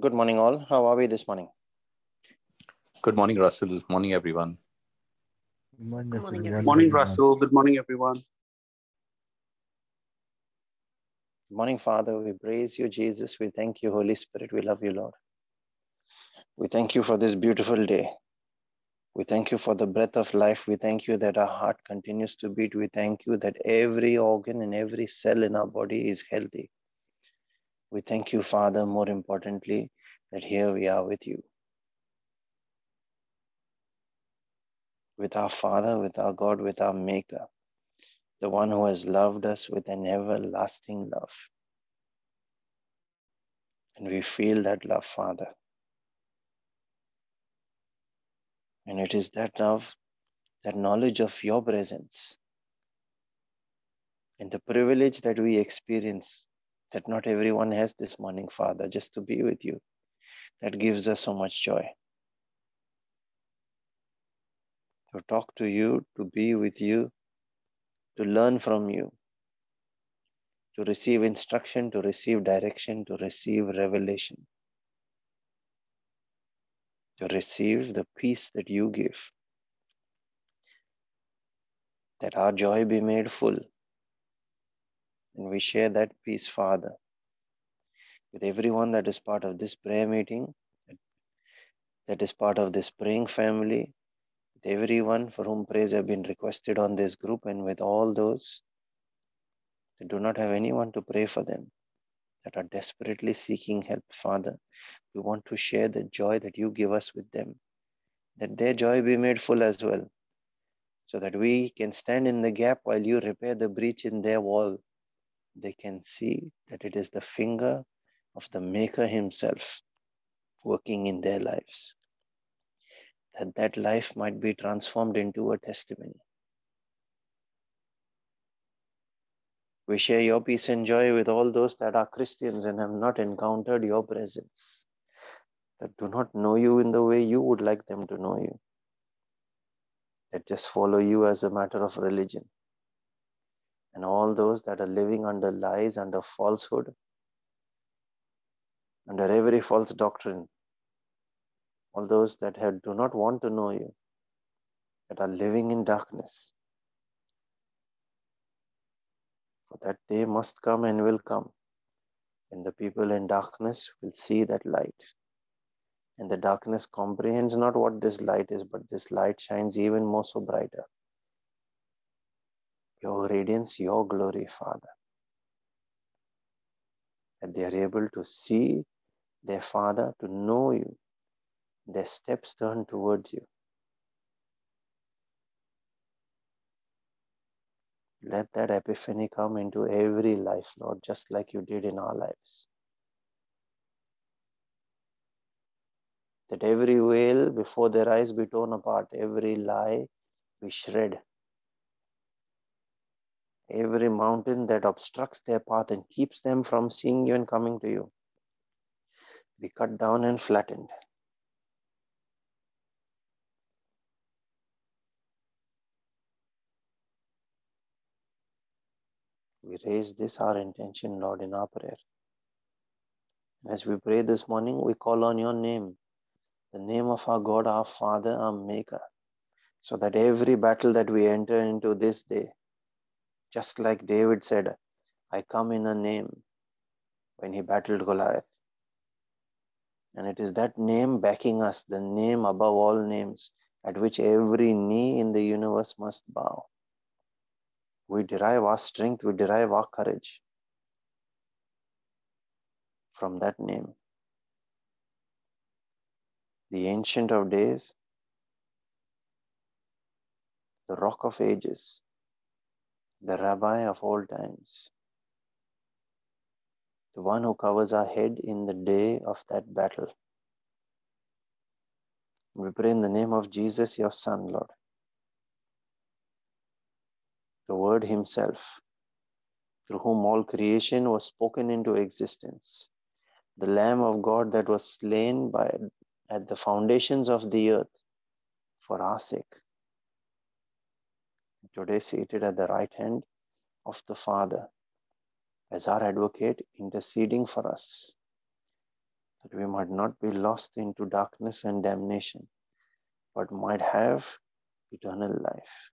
Good morning, all. How are we this morning? Good morning, Russell. Morning, everyone. Good morning, Good Russell. morning, Good Morning, everyone. Russell. Good morning, everyone. Good morning, Father. We praise you, Jesus. We thank you, Holy Spirit. We love you, Lord. We thank you for this beautiful day. We thank you for the breath of life. We thank you that our heart continues to beat. We thank you that every organ and every cell in our body is healthy. We thank you, Father, more importantly, that here we are with you. With our Father, with our God, with our Maker, the one who has loved us with an everlasting love. And we feel that love, Father. And it is that love, that knowledge of your presence, and the privilege that we experience that not everyone has this morning, Father, just to be with you, that gives us so much joy. To talk to you, to be with you, to learn from you, to receive instruction, to receive direction, to receive revelation, to receive the peace that you give, that our joy be made full. And we share that peace, Father, with everyone that is part of this prayer meeting, that is part of this praying family, with everyone for whom prayers have been requested on this group, and with all those that do not have anyone to pray for them, that are desperately seeking help, Father. We want to share the joy that you give us with them, that their joy be made full as well, so that we can stand in the gap while you repair the breach in their wall. They can see that it is the finger of the Maker Himself working in their lives, that that life might be transformed into a testimony. We share your peace and joy with all those that are Christians and have not encountered your presence, that do not know you in the way you would like them to know you, that just follow you as a matter of religion, and all those that are living under lies, under falsehood, under every false doctrine, all those that have, do not want to know you, that are living in darkness. For that day must come and will come and the people in darkness will see that light. And the darkness comprehends not what this light is, but this light shines even more so brighter. Your radiance, your glory, Father. That they are able to see their Father, to know you, their steps turn towards you. Let that epiphany come into every life, Lord, just like you did in our lives. That every veil before their eyes be torn apart, every lie be shred, every mountain that obstructs their path and keeps them from seeing you and coming to you be cut down and flattened. We raise this our intention, Lord, in our prayer. As we pray this morning, we call on your name, the name of our God, our Father, our Maker, so that every battle that we enter into this day, just like David said, I come in a name when he battled Goliath. And it is that name backing us, the name above all names, at which every knee in the universe must bow. We derive our strength, we derive our courage from that name. The Ancient of Days, the Rock of Ages, the Rabbi of all times, the one who covers our head in the day of that battle. We pray in the name of Jesus, your Son, Lord, the Word Himself, through whom all creation was spoken into existence, the Lamb of God that was slain by, at the foundations of the earth for our sake. Today, seated at the right hand of the Father as our advocate, interceding for us. that we might not be lost into darkness and damnation, but might have eternal life.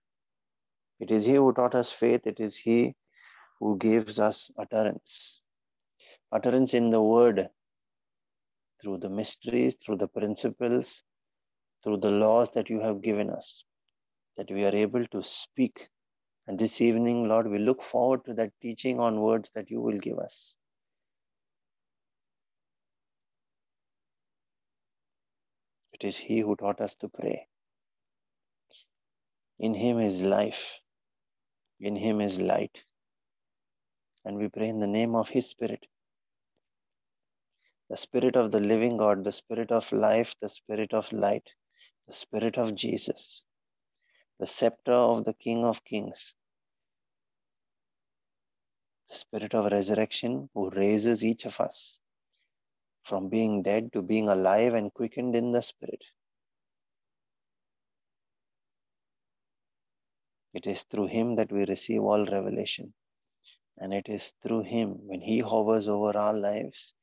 It is He who taught us faith, it is He who gives us utterance. Utterance in the Word, through the mysteries, through the principles, through the laws that you have given us, that we are able to speak. And this evening, Lord, we look forward to that teaching on words that you will give us. It is He who taught us to pray. In Him is life, in Him is light. And we pray in the name of His Spirit, the Spirit of the living God, the Spirit of life, the Spirit of light, the Spirit of Jesus, the scepter of the King of Kings, the Spirit of resurrection who raises each of us from being dead to being alive and quickened in the Spirit. It is through Him that we receive all revelation. And it is through Him, when He hovers over our lives,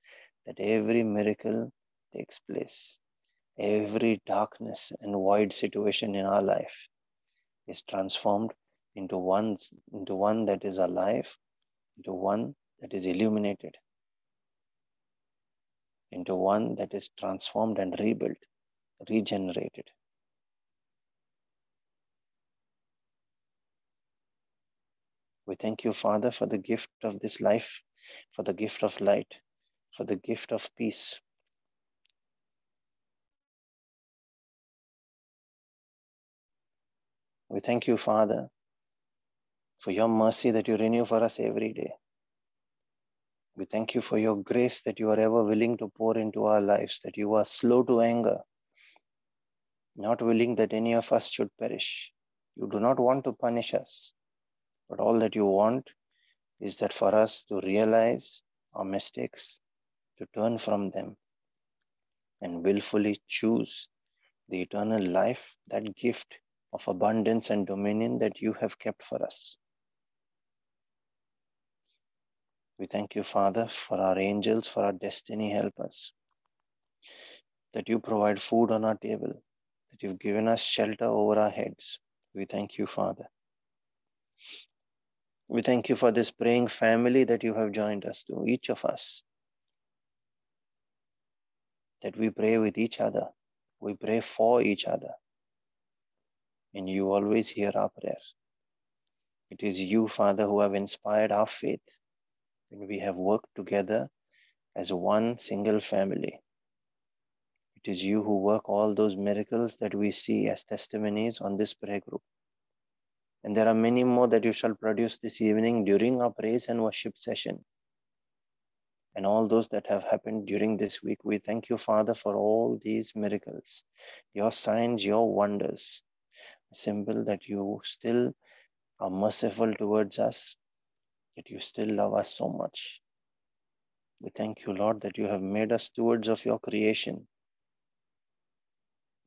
that every miracle takes place. Every darkness and void situation in our life is transformed into one, into one that is alive, into one that is illuminated, into one that is transformed and rebuilt, regenerated. We thank you, Father, for the gift of this life, for the gift of light, for the gift of peace. We thank you, Father, for your mercy that you renew for us every day. We thank you for your grace that you are ever willing to pour into our lives, that you are slow to anger, not willing that any of us should perish. You do not want to punish us, but all that you want is that for us to realize our mistakes, to turn from them, and willfully choose the eternal life, that gift of abundance and dominion that you have kept for us. We thank you, Father, for our angels, for our destiny help us. that you provide food on our table, that you've given us shelter over our heads. We thank you, Father. We thank you for this praying family that you have joined us to, each of us, that we pray with each other, we pray for each other, and you always hear our prayers. It is you, Father, who have inspired our faith when we have worked together as one single family. It is you who work all those miracles that we see as testimonies on this prayer group. And there are many more that you shall produce this evening during our praise and worship session. And all those that have happened during this week, we thank you, Father, for all these miracles, your signs, your wonders. Symbol that you still are merciful towards us, that you still love us so much. We thank you, Lord, that you have made us stewards of your creation,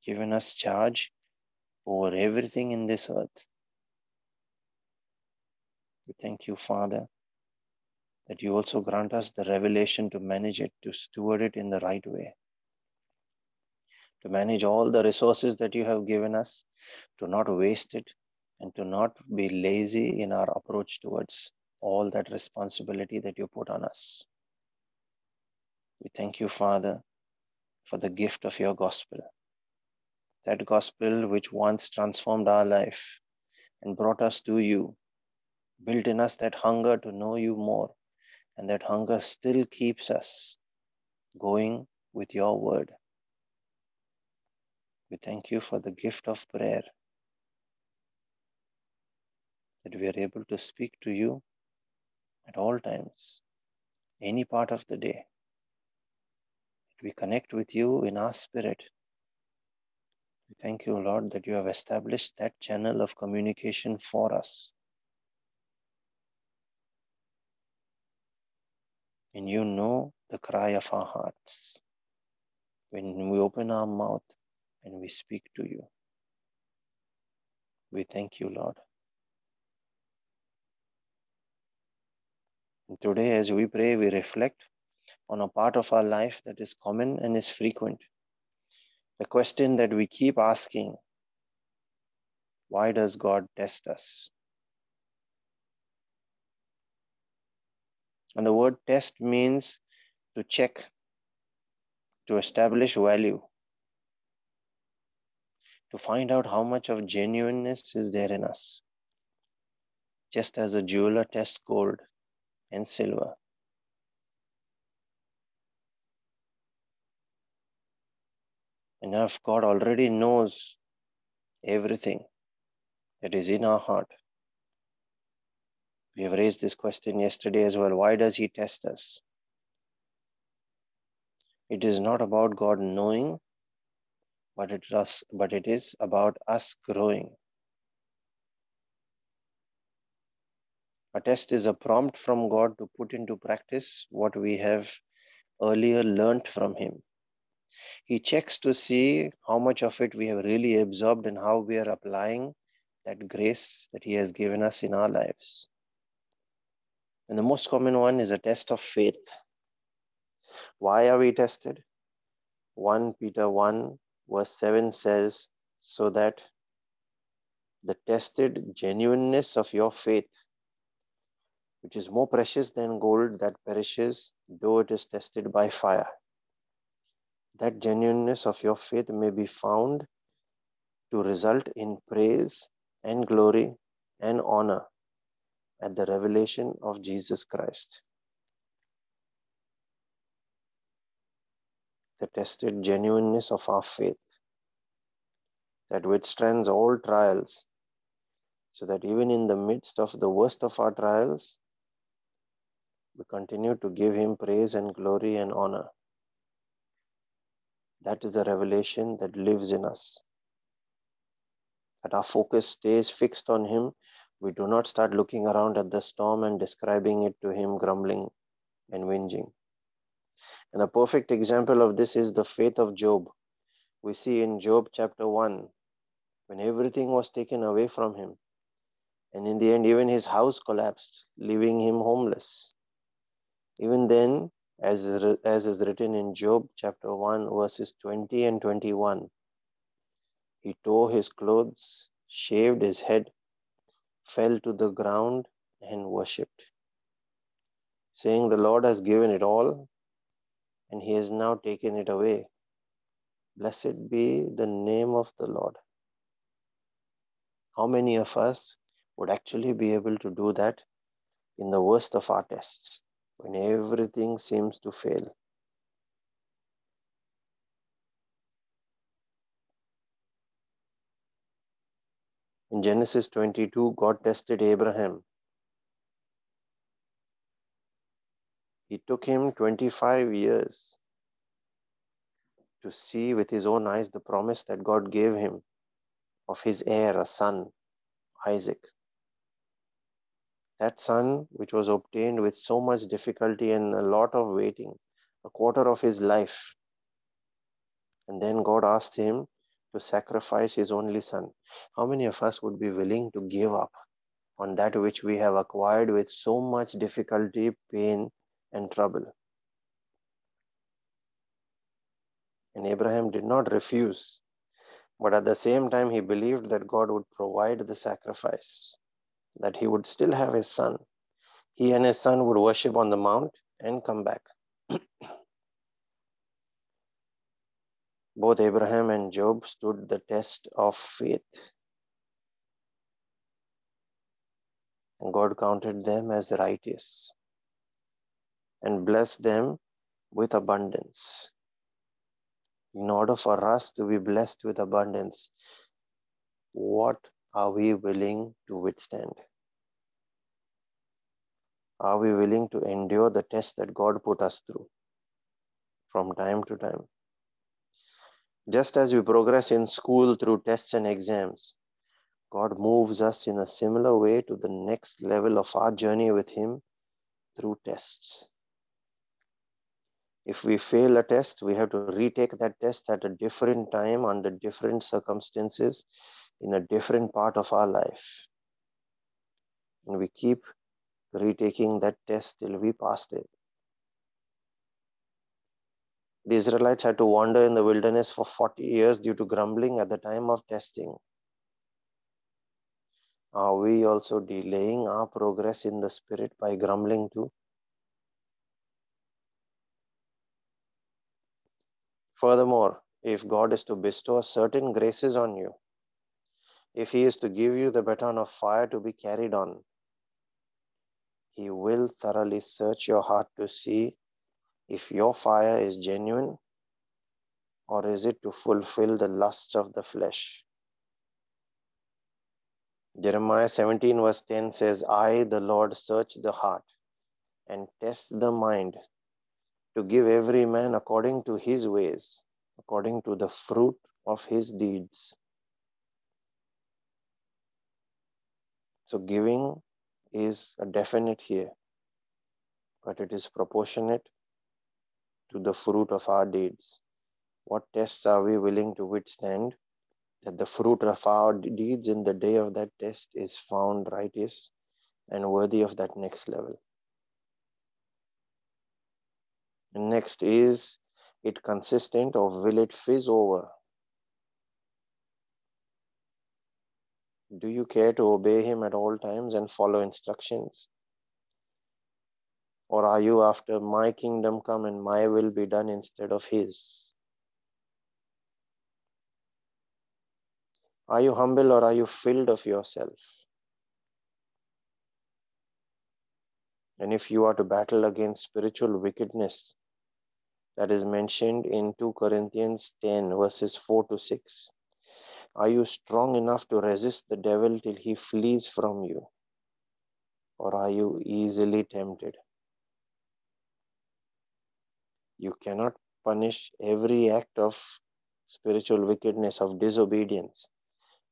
given us charge over everything in this earth. We thank you, Father, that you also grant us the revelation to manage it, to steward it in the right way, to manage all the resources that you have given us, to not waste it, and to not be lazy in our approach towards all that responsibility that you put on us. We thank you, Father, for the gift of your gospel. That gospel which once transformed our life and brought us to you, built in us that hunger to know you more, and that hunger still keeps us going with your word. We thank you for the gift of prayer, that we are able to speak to you at all times, any part of the day. That we connect with you in our spirit. We thank you, Lord, that you have established that channel of communication for us. And you know the cry of our hearts when we open our mouth and we speak to you. We thank you, Lord. And today, as we pray, we reflect on a part of our life that is common and is frequent. The question that we keep asking why does God test us? And the word test means to check, to establish value, to find out how much of genuineness is there in us. Just as a jeweler tests gold and silver. And if God already knows everything that is in our heart, we have raised this question yesterday as well. Why does He test us? It is not about God knowing, but it, is, but it is about us growing. A test is a prompt from God to put into practice what we have earlier learnt from Him. He checks to see how much of it we have really absorbed and how we are applying that grace that He has given us in our lives. And the most common one is a test of faith. Why are we tested? 1 Peter 1 verse 7 says, So that the tested genuineness of your faith, which is more precious than gold that perishes, though it is tested by fire, that genuineness of your faith may be found to result in praise and glory and honor at the revelation of Jesus Christ. The tested genuineness of our faith that withstands all trials, so that even in the midst of the worst of our trials, we continue to give Him praise and glory and honor. That is the revelation that lives in us. That our focus stays fixed on Him we do not start looking around at the storm and describing it to him, grumbling and whinging. And a perfect example of this is the faith of Job. We see in Job chapter 1, when everything was taken away from him, and in the end, even his house collapsed, leaving him homeless. Even then, as, as is written in Job chapter 1, verses 20 and 21, he tore his clothes, shaved his head, fell to the ground and worshipped, saying, The Lord has given it all, and He has now taken it away. Blessed be the name of the Lord. How many of us would actually be able to do that in the worst of our tests when everything seems to fail? In Genesis 22, God tested Abraham. It took him 25 years to see with his own eyes the promise that God gave him of his heir, a son, Isaac. That son, which was obtained with so much difficulty and a lot of waiting, a quarter of his life. And then God asked him to sacrifice his only son. How many of us would be willing to give up on that which we have acquired with so much difficulty, pain, and trouble? And Abraham did not refuse, but at the same time, he believed that God would provide the sacrifice, that he would still have his son. He and his son would worship on the mount and come back. Both Abraham and Job stood the test of faith. And God counted them as righteous and bless them with abundance. In order for us to be blessed with abundance, what are we willing to withstand? Are we willing to endure the test that God put us through from time to time? Just as we progress in school through tests and exams, God moves us in a similar way to the next level of our journey with Him through tests. If we fail a test, we have to retake that test at a different time under different circumstances in a different part of our life. And we keep retaking that test till we passed it. The Israelites had to wander in the wilderness for 40 years due to grumbling at the time of testing. Are we also delaying our progress in the Spirit by grumbling too? Furthermore, if God is to bestow certain graces on you, if He is to give you the baton of fire to be carried on, He will thoroughly search your heart to see if your fire is genuine or is it to fulfill the lusts of the flesh. Jeremiah 17, verse 10 says, I, the Lord, search the heart and test the mind to give every man according to his ways, according to the fruit of his deeds. So, giving is a definite here, but it is proportionate to the fruit of our deeds. What tests are we willing to withstand that the fruit of our deeds in the day of that test is found righteous and worthy of that next level? Next, is it consistent or will it fizz over? Do you care to obey him at all times and follow instructions? Or are you after my kingdom come and my will be done instead of his? Are you humble or are you filled of yourself? And if you are to battle against spiritual wickedness, that is mentioned in 2 Corinthians 10, verses 4 to 6. Are you strong enough to resist the devil till he flees from you? Or are you easily tempted? You cannot punish every act of spiritual wickedness, of disobedience,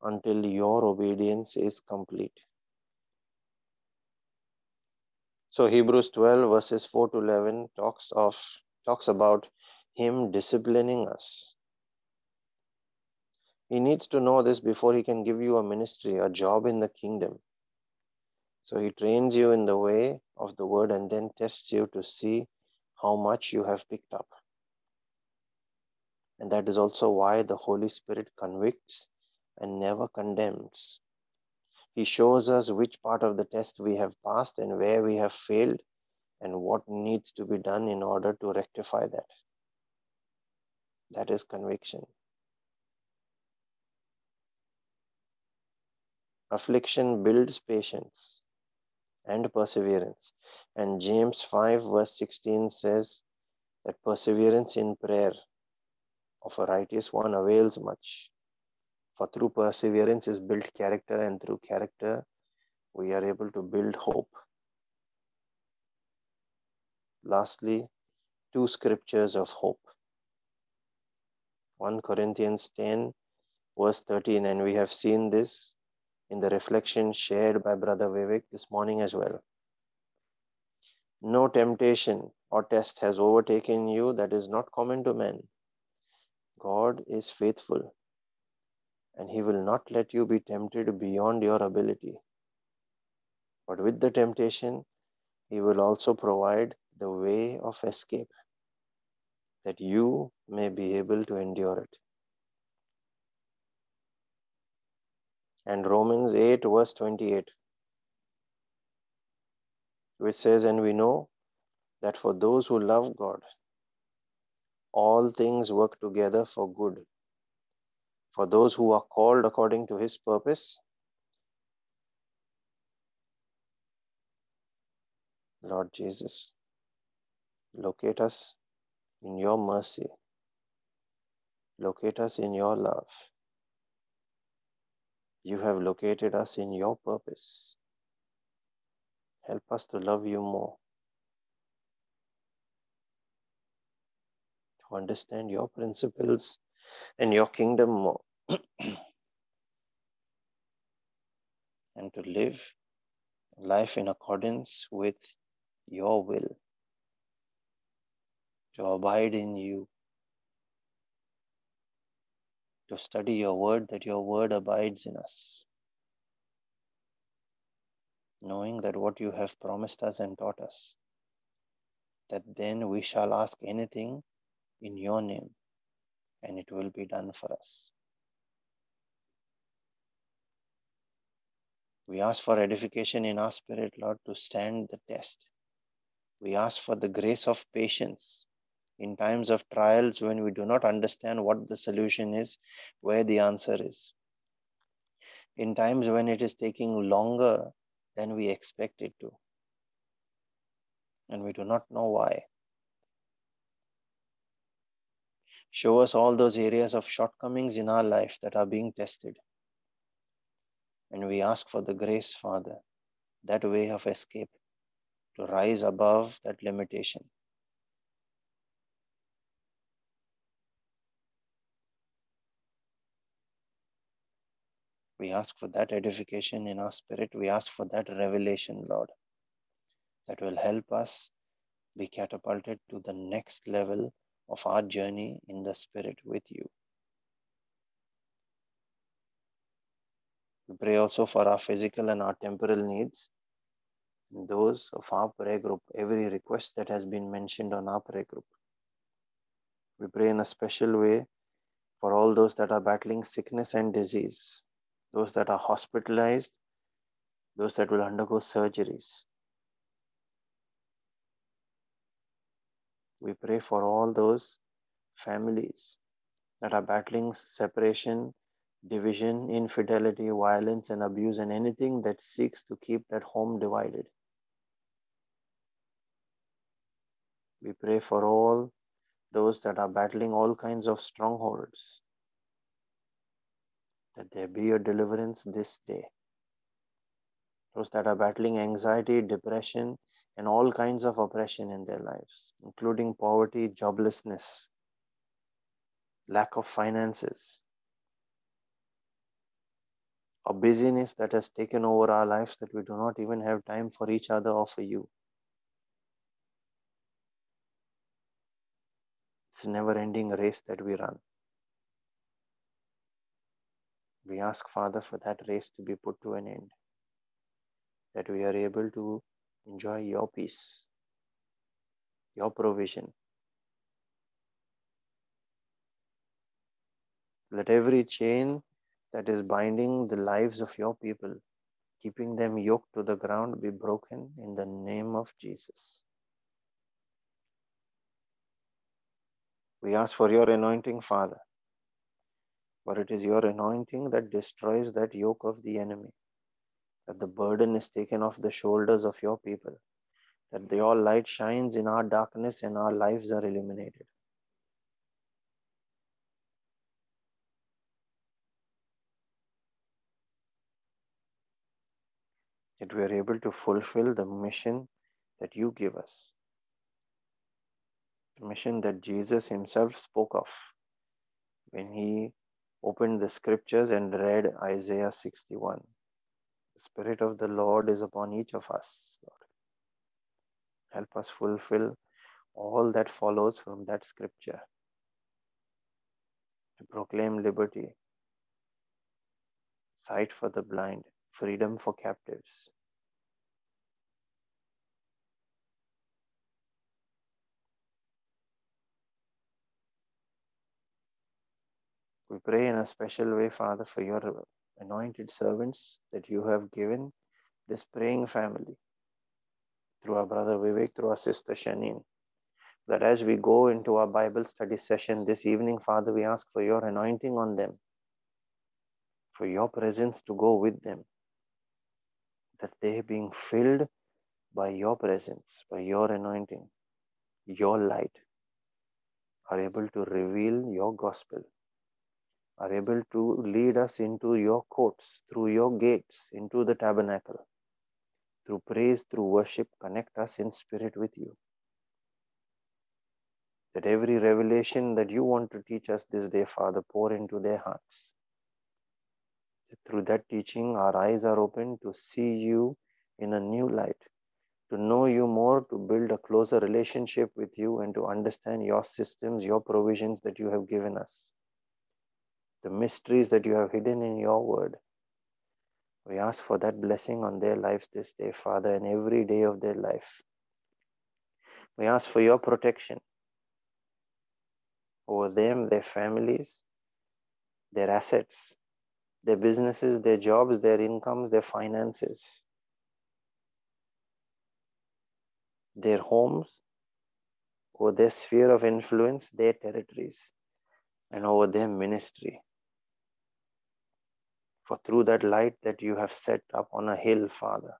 until your obedience is complete. So Hebrews 12 verses 4 to 11 talks of talks about him disciplining us. He needs to know this before he can give you a ministry, a job in the kingdom. So he trains you in the way of the word and then tests you to see how much you have picked up. And that is also why the Holy Spirit convicts and never condemns. He shows us which part of the test we have passed and where we have failed and what needs to be done in order to rectify that. That is conviction. Affliction builds patience and perseverance. And James 5, verse 16 says that perseverance in prayer of a righteous one avails much. For through perseverance is built character, and through character, we are able to build hope. Lastly, two scriptures of hope. 1 Corinthians 10, verse 13, and we have seen this in the reflection shared by Brother Vivek this morning as well. No temptation or test has overtaken you that is not common to men. God is faithful and he will not let you be tempted beyond your ability. But with the temptation, he will also provide the way of escape that you may be able to endure it. And Romans 8, verse 28, which says, And we know that for those who love God, all things work together for good for those who are called according to his purpose. Lord Jesus, locate us in your mercy. Locate us in your love. You have located us in your purpose. Help us to love you more. To understand your principles and your kingdom more. and to live life in accordance with your will, to abide in you, to study your word, that your word abides in us, knowing that what you have promised us and taught us, that then we shall ask anything in your name, and it will be done for us. We ask for edification in our spirit, Lord, to stand the test. We ask for the grace of patience in times of trials when we do not understand what the solution is, where the answer is. In times when it is taking longer than we expect it to, and we do not know why. Show us all those areas of shortcomings in our life that are being tested. And we ask for the grace, Father, that way of escape to rise above that limitation. We ask for that edification in our spirit. We ask for that revelation, Lord, that will help us be catapulted to the next level of our journey in the spirit with you. We pray also for our physical and our temporal needs, those of our prayer group, every request that has been mentioned on our prayer group. We pray in a special way for all those that are battling sickness and disease, those that are hospitalized, those that will undergo surgeries. We pray for all those families that are battling separation, division, infidelity, violence, and abuse, and anything that seeks to keep that home divided. We pray for all those that are battling all kinds of strongholds, that there be a deliverance this day. Those that are battling anxiety, depression, and all kinds of oppression in their lives, including poverty, joblessness, lack of finances, a busyness that has taken over our lives that we do not even have time for each other or for you. It's a never ending race that we run. We ask, Father, for that race to be put to an end, that we are able to enjoy your peace, your provision. Let every chain that is binding the lives of your people, keeping them yoked to the ground, be broken in the name of Jesus. We ask for your anointing, Father, for it is your anointing that destroys that yoke of the enemy that the burden is taken off the shoulders of your people, that your light shines in our darkness and our lives are illuminated. That we are able to fulfill the mission that you give us, the mission that Jesus himself spoke of when he opened the scriptures and read Isaiah 61. The Spirit of the Lord is upon each of us. Lord. Help us fulfill all that follows from that scripture to proclaim liberty, sight for the blind, freedom for captives. Pray in a special way, Father, for your anointed servants that you have given this praying family through our brother Vivek, through our sister Shanin. That as we go into our Bible study session this evening, Father, we ask for your anointing on them, for your presence to go with them, that they being filled by your presence, by your anointing, your light, are able to reveal your gospel are able to lead us into your courts, through your gates, into the tabernacle. Through praise, through worship, connect us in spirit with you. That every revelation that you want to teach us this day, Father, pour into their hearts. That through that teaching, our eyes are open to see you in a new light, to know you more, to build a closer relationship with you, and to understand your systems, your provisions that you have given us the mysteries that you have hidden in your word. We ask for that blessing on their lives this day, Father, and every day of their life. We ask for your protection. over them, their families, their assets, their businesses, their jobs, their incomes, their finances, their homes, over their sphere of influence, their territories, and over their ministry. For through that light that you have set up on a hill, Father,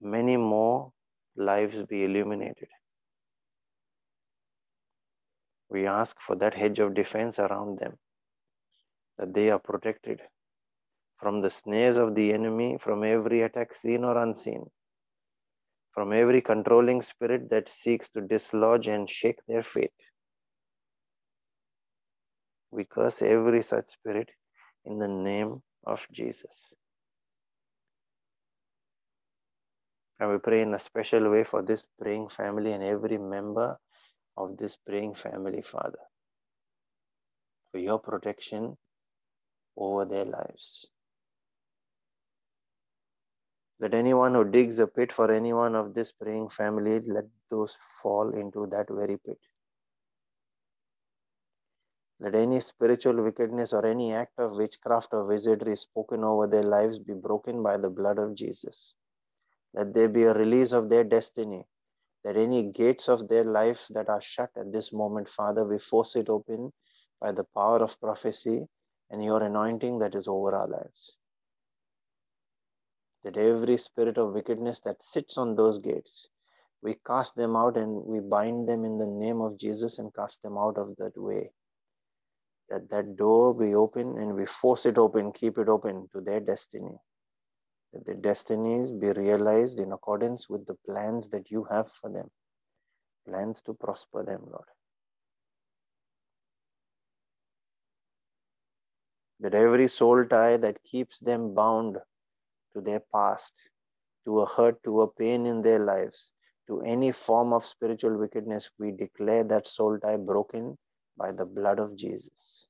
many more lives be illuminated. We ask for that hedge of defense around them, that they are protected from the snares of the enemy, from every attack seen or unseen, from every controlling spirit that seeks to dislodge and shake their faith. We curse every such spirit in the name of Jesus. And we pray in a special way for this praying family and every member of this praying family, Father, for your protection over their lives. Let anyone who digs a pit for anyone of this praying family, let those fall into that very pit. Let any spiritual wickedness or any act of witchcraft or wizardry spoken over their lives be broken by the blood of Jesus. Let there be a release of their destiny. That any gates of their life that are shut at this moment, Father, we force it open by the power of prophecy and your anointing that is over our lives. That every spirit of wickedness that sits on those gates, we cast them out and we bind them in the name of Jesus and cast them out of that way that that door be open and we force it open, keep it open to their destiny. That their destinies be realized in accordance with the plans that you have for them, plans to prosper them, Lord. That every soul tie that keeps them bound to their past, to a hurt, to a pain in their lives, to any form of spiritual wickedness, we declare that soul tie broken by the blood of Jesus.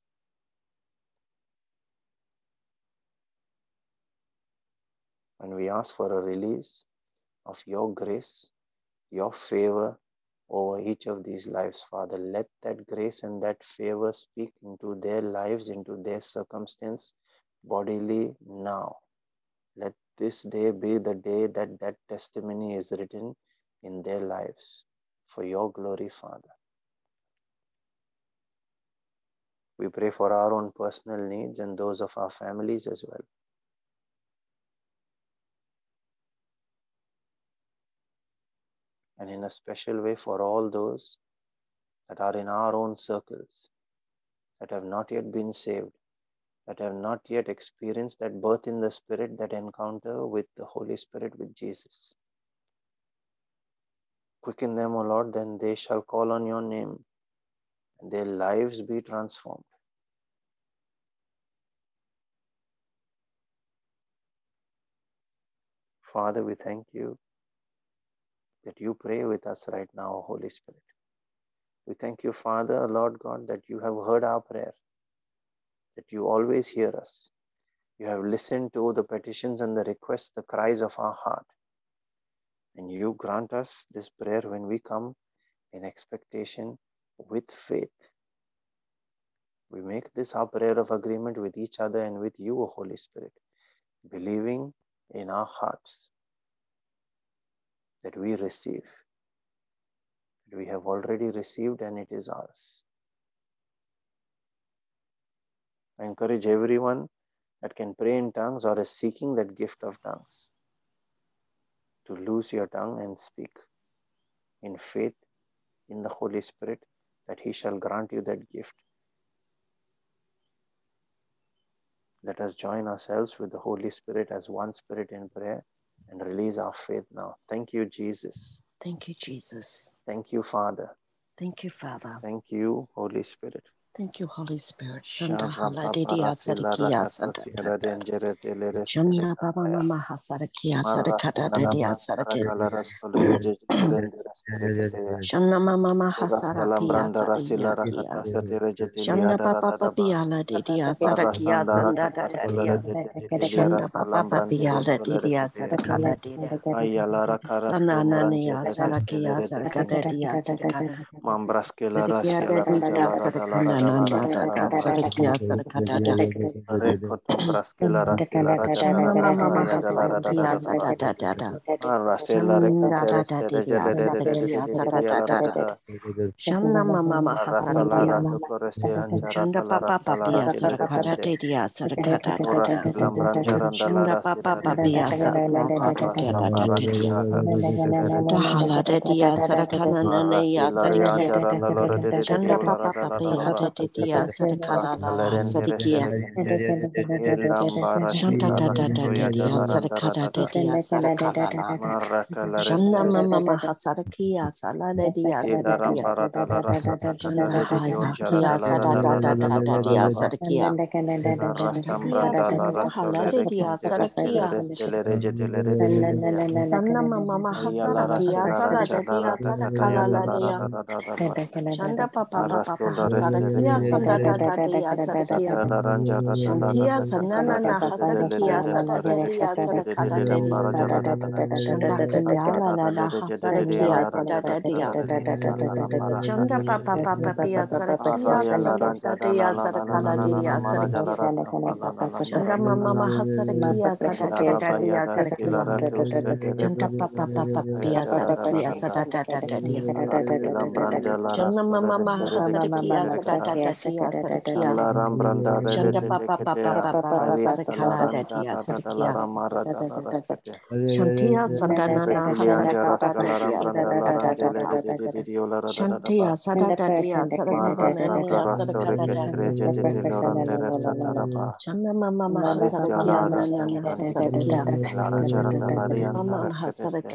And we ask for a release of your grace, your favor over each of these lives, Father. Let that grace and that favor speak into their lives, into their circumstance, bodily now. Let this day be the day that that testimony is written in their lives for your glory, Father. We pray for our own personal needs and those of our families as well. And in a special way for all those that are in our own circles, that have not yet been saved, that have not yet experienced that birth in the Spirit, that encounter with the Holy Spirit, with Jesus. Quicken them, O Lord, then they shall call on your name their lives be transformed. Father, we thank you that you pray with us right now, Holy Spirit. We thank you, Father, Lord God, that you have heard our prayer, that you always hear us. You have listened to the petitions and the requests, the cries of our heart. And you grant us this prayer when we come in expectation with faith. We make this our prayer of agreement with each other and with you, Holy Spirit, believing in our hearts that we receive, that we have already received and it is ours. I encourage everyone that can pray in tongues or is seeking that gift of tongues to lose your tongue and speak in faith in the Holy Spirit that He shall grant you that gift. Let us join ourselves with the Holy Spirit as one Spirit in prayer and release our faith now. Thank you, Jesus. Thank you, Jesus. Thank you, Father. Thank you, Father. Thank you, Holy Spirit. Thank you, Holy Spirit. Santa hala Baba didia Rasila sadakia Rakata santa Sierra Dengere Telere Shanda baba mama hasarakia sarakata didia sarake. Rakala Rastolere Rendere Stereketea Shanda mama mama Raskala hasarakia Branda Rasila sadakia Rakata Satere Jetelia Shanda baba Daradaba papiala didia sarakia Parasanda sanda Rakata dadia. Solere Jetelia Shanda baba Raskalam Brandere papiala Stolere didia Ketea sarakala didia. Ayala Sana Rakarastum nania Branche sarakia Stelere sarakata Tekente dia sarakata. Mambraskela Yada Raskela dada Rajalara Dalara sarakana nana Dalara saka Dalara sarakia sarakata dada. Rekotum Braskela Raskela Shana Rajalara mama Dara mama Yadalara hasarakia Dara sada dada. Rasela Shanda da Recateres da di di Regele asa da ki asa da papa de Shanda papa papi Shanda Kataredi haya Onchara kia sada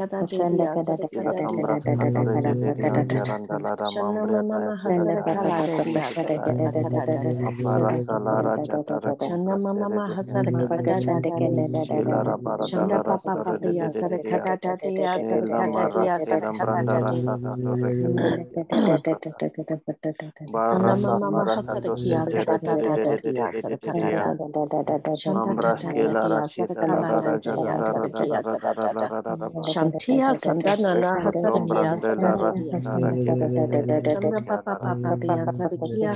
da da da da dia Dalara sarakia. Rasambra Kia Dalara sanda hala de Solere dia Terestelere sarakia. Mama maha. Satala Ranjara Shantia hasarakia papa papa pia sarakia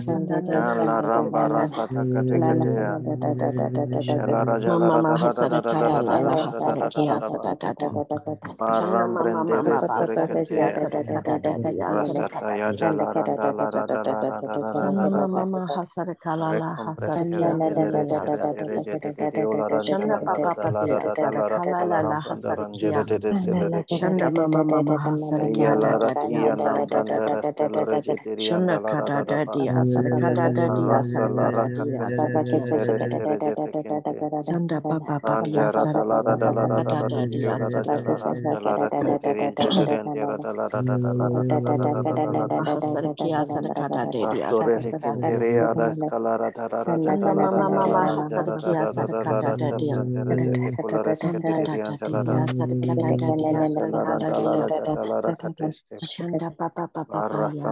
la da da dia sarakada da dia sarakada dia. Shanda papa papa papa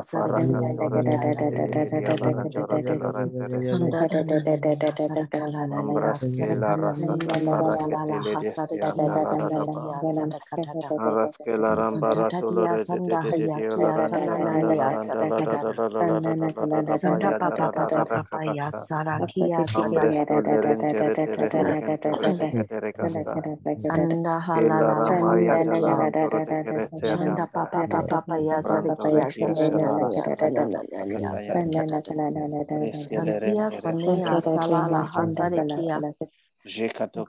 Sanda papa papa papa ya. Santia salala hasarakia. Jekato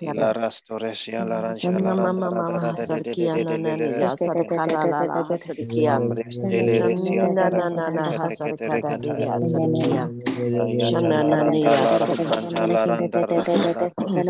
Ya la rastore sia la rancia Sanna la mama randa rada mama hasarkia de de na de na de na ya sada resteke kala la la hasarkia Ambreste le resia Janda na na na karakate kete hasarkada rekataya dia sarkia Aya Shana jala na na randa ya la sarkia rambranta la randa de rekete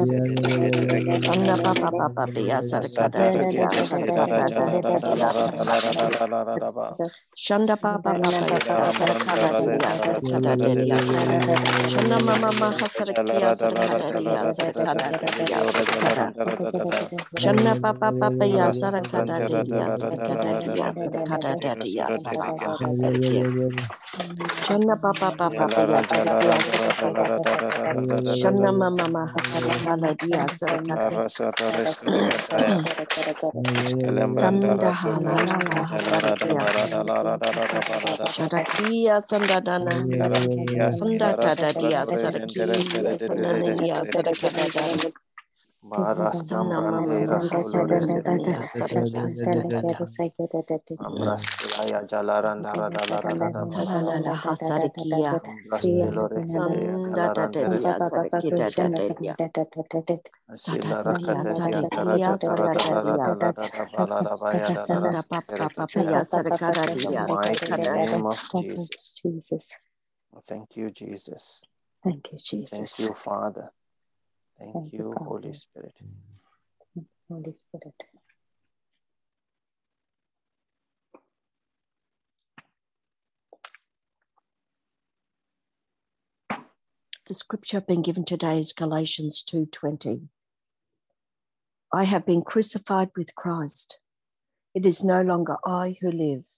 Sanda papa papa ya sarkada Asada dia rekete stira sarkada raja da la rada la dia rada la rada sarkia la la rada ba Shanda papa papa ya Asira rambranda sarkada rada dia jala sarkada jala de dia de de de Shanda mama mama Jala hasarkia rada la sarkada rada la dia rada rada sarkada de de de dia ora jala sarkada randa rada rada Shanda papa papa ya Arasta sarkada branda rada dia la rada la sarkada rada dia de de sarkada de dia rasura de de sarkada sarkia Shanda papa papa Jala ya randa la sarkia randa rada la rada rada rada rada Shanda mama mama hasarkada dia sarkada Arasa resta de kataya Iskelembanda Sanda rasu halala resta jala rada hasarkia la rada la rada rada ba rada ba Shadakia sandadana Yarakia Sanda stila rasa tadadia pratore jendere saraki stere de de de de de de de de Ambrastelore kete Sanda ba ya da da Sanda rasta papa kerekataya. papaya In the sarakadadia mighty sarakada name of Jesus. Jesus. Thank you, Jesus. Thank you, Jesus. Thank you, Father. Thank Thank you, Holy Spirit. Holy Spirit. The scripture being given today is Galatians 2:20. I have been crucified with Christ. It is no longer I who live,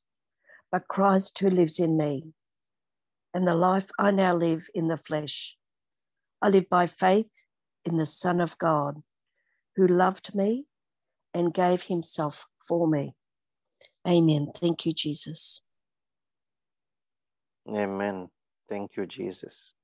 but Christ who lives in me. And the life I now live in the flesh, I live by faith in the Son of God, who loved me and gave himself for me. Amen. Thank you, Jesus. Amen. Thank you, Jesus.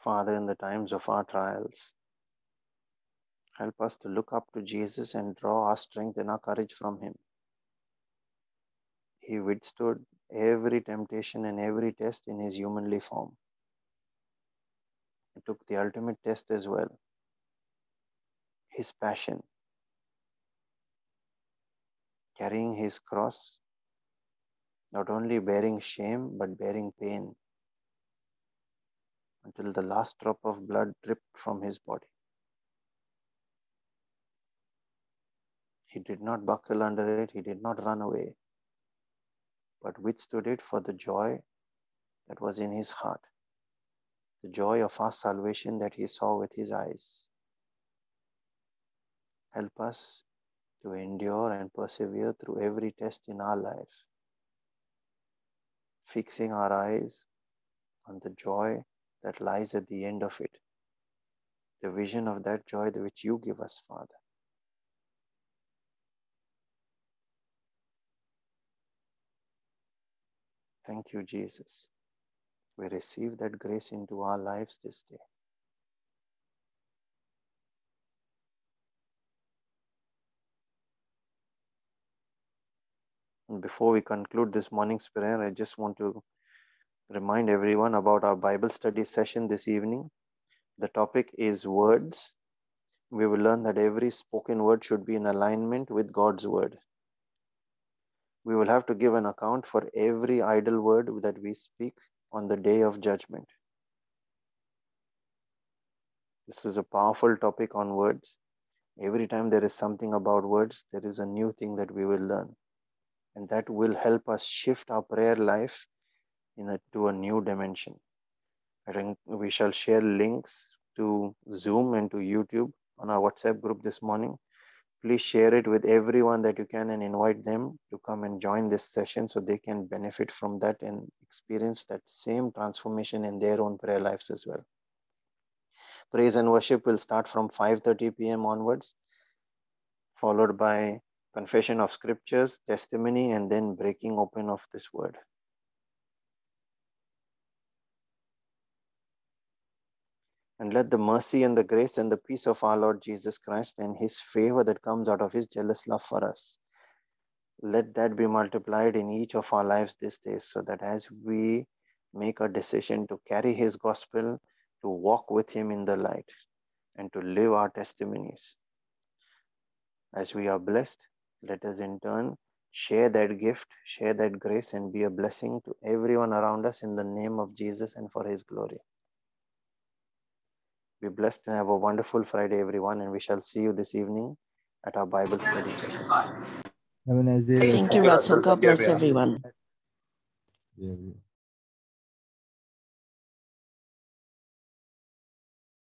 Father, in the times of our trials, help us to look up to Jesus and draw our strength and our courage from Him. He withstood every temptation and every test in His humanly form. He took the ultimate test as well His passion, carrying His cross, not only bearing shame, but bearing pain until the last drop of blood dripped from His body. He did not buckle under it, He did not run away, but withstood it for the joy that was in His heart, the joy of our salvation that He saw with His eyes. Help us to endure and persevere through every test in our life, fixing our eyes on the joy that lies at the end of it, the vision of that joy which you give us, Father. Thank you, Jesus. We receive that grace into our lives this day. And before we conclude this morning's prayer, I just want to remind everyone about our Bible study session this evening. The topic is words. We will learn that every spoken word should be in alignment with God's word. We will have to give an account for every idle word that we speak on the day of judgment. This is a powerful topic on words. Every time there is something about words, there is a new thing that we will learn. And that will help us shift our prayer life in a, to a new dimension. I think we shall share links to Zoom and to YouTube on our WhatsApp group this morning. Please share it with everyone that you can and invite them to come and join this session so they can benefit from that and experience that same transformation in their own prayer lives as well. Praise and worship will start from 5:30 p.m. onwards, followed by confession of scriptures, testimony, and then breaking open of this word. And let the mercy and the grace and the peace of our Lord Jesus Christ and his favor that comes out of his jealous love for us, let that be multiplied in each of our lives these days, so that as we make a decision to carry his gospel, to walk with him in the light, and to live our testimonies. As we are blessed, let us in turn share that gift, share that grace, and be a blessing to everyone around us in the name of Jesus and for his glory. Be blessed and have a wonderful Friday, everyone, and we shall see you this evening at our Bible study session. Have a nice day. Thank you, Russell. God bless everyone. Yeah, yeah.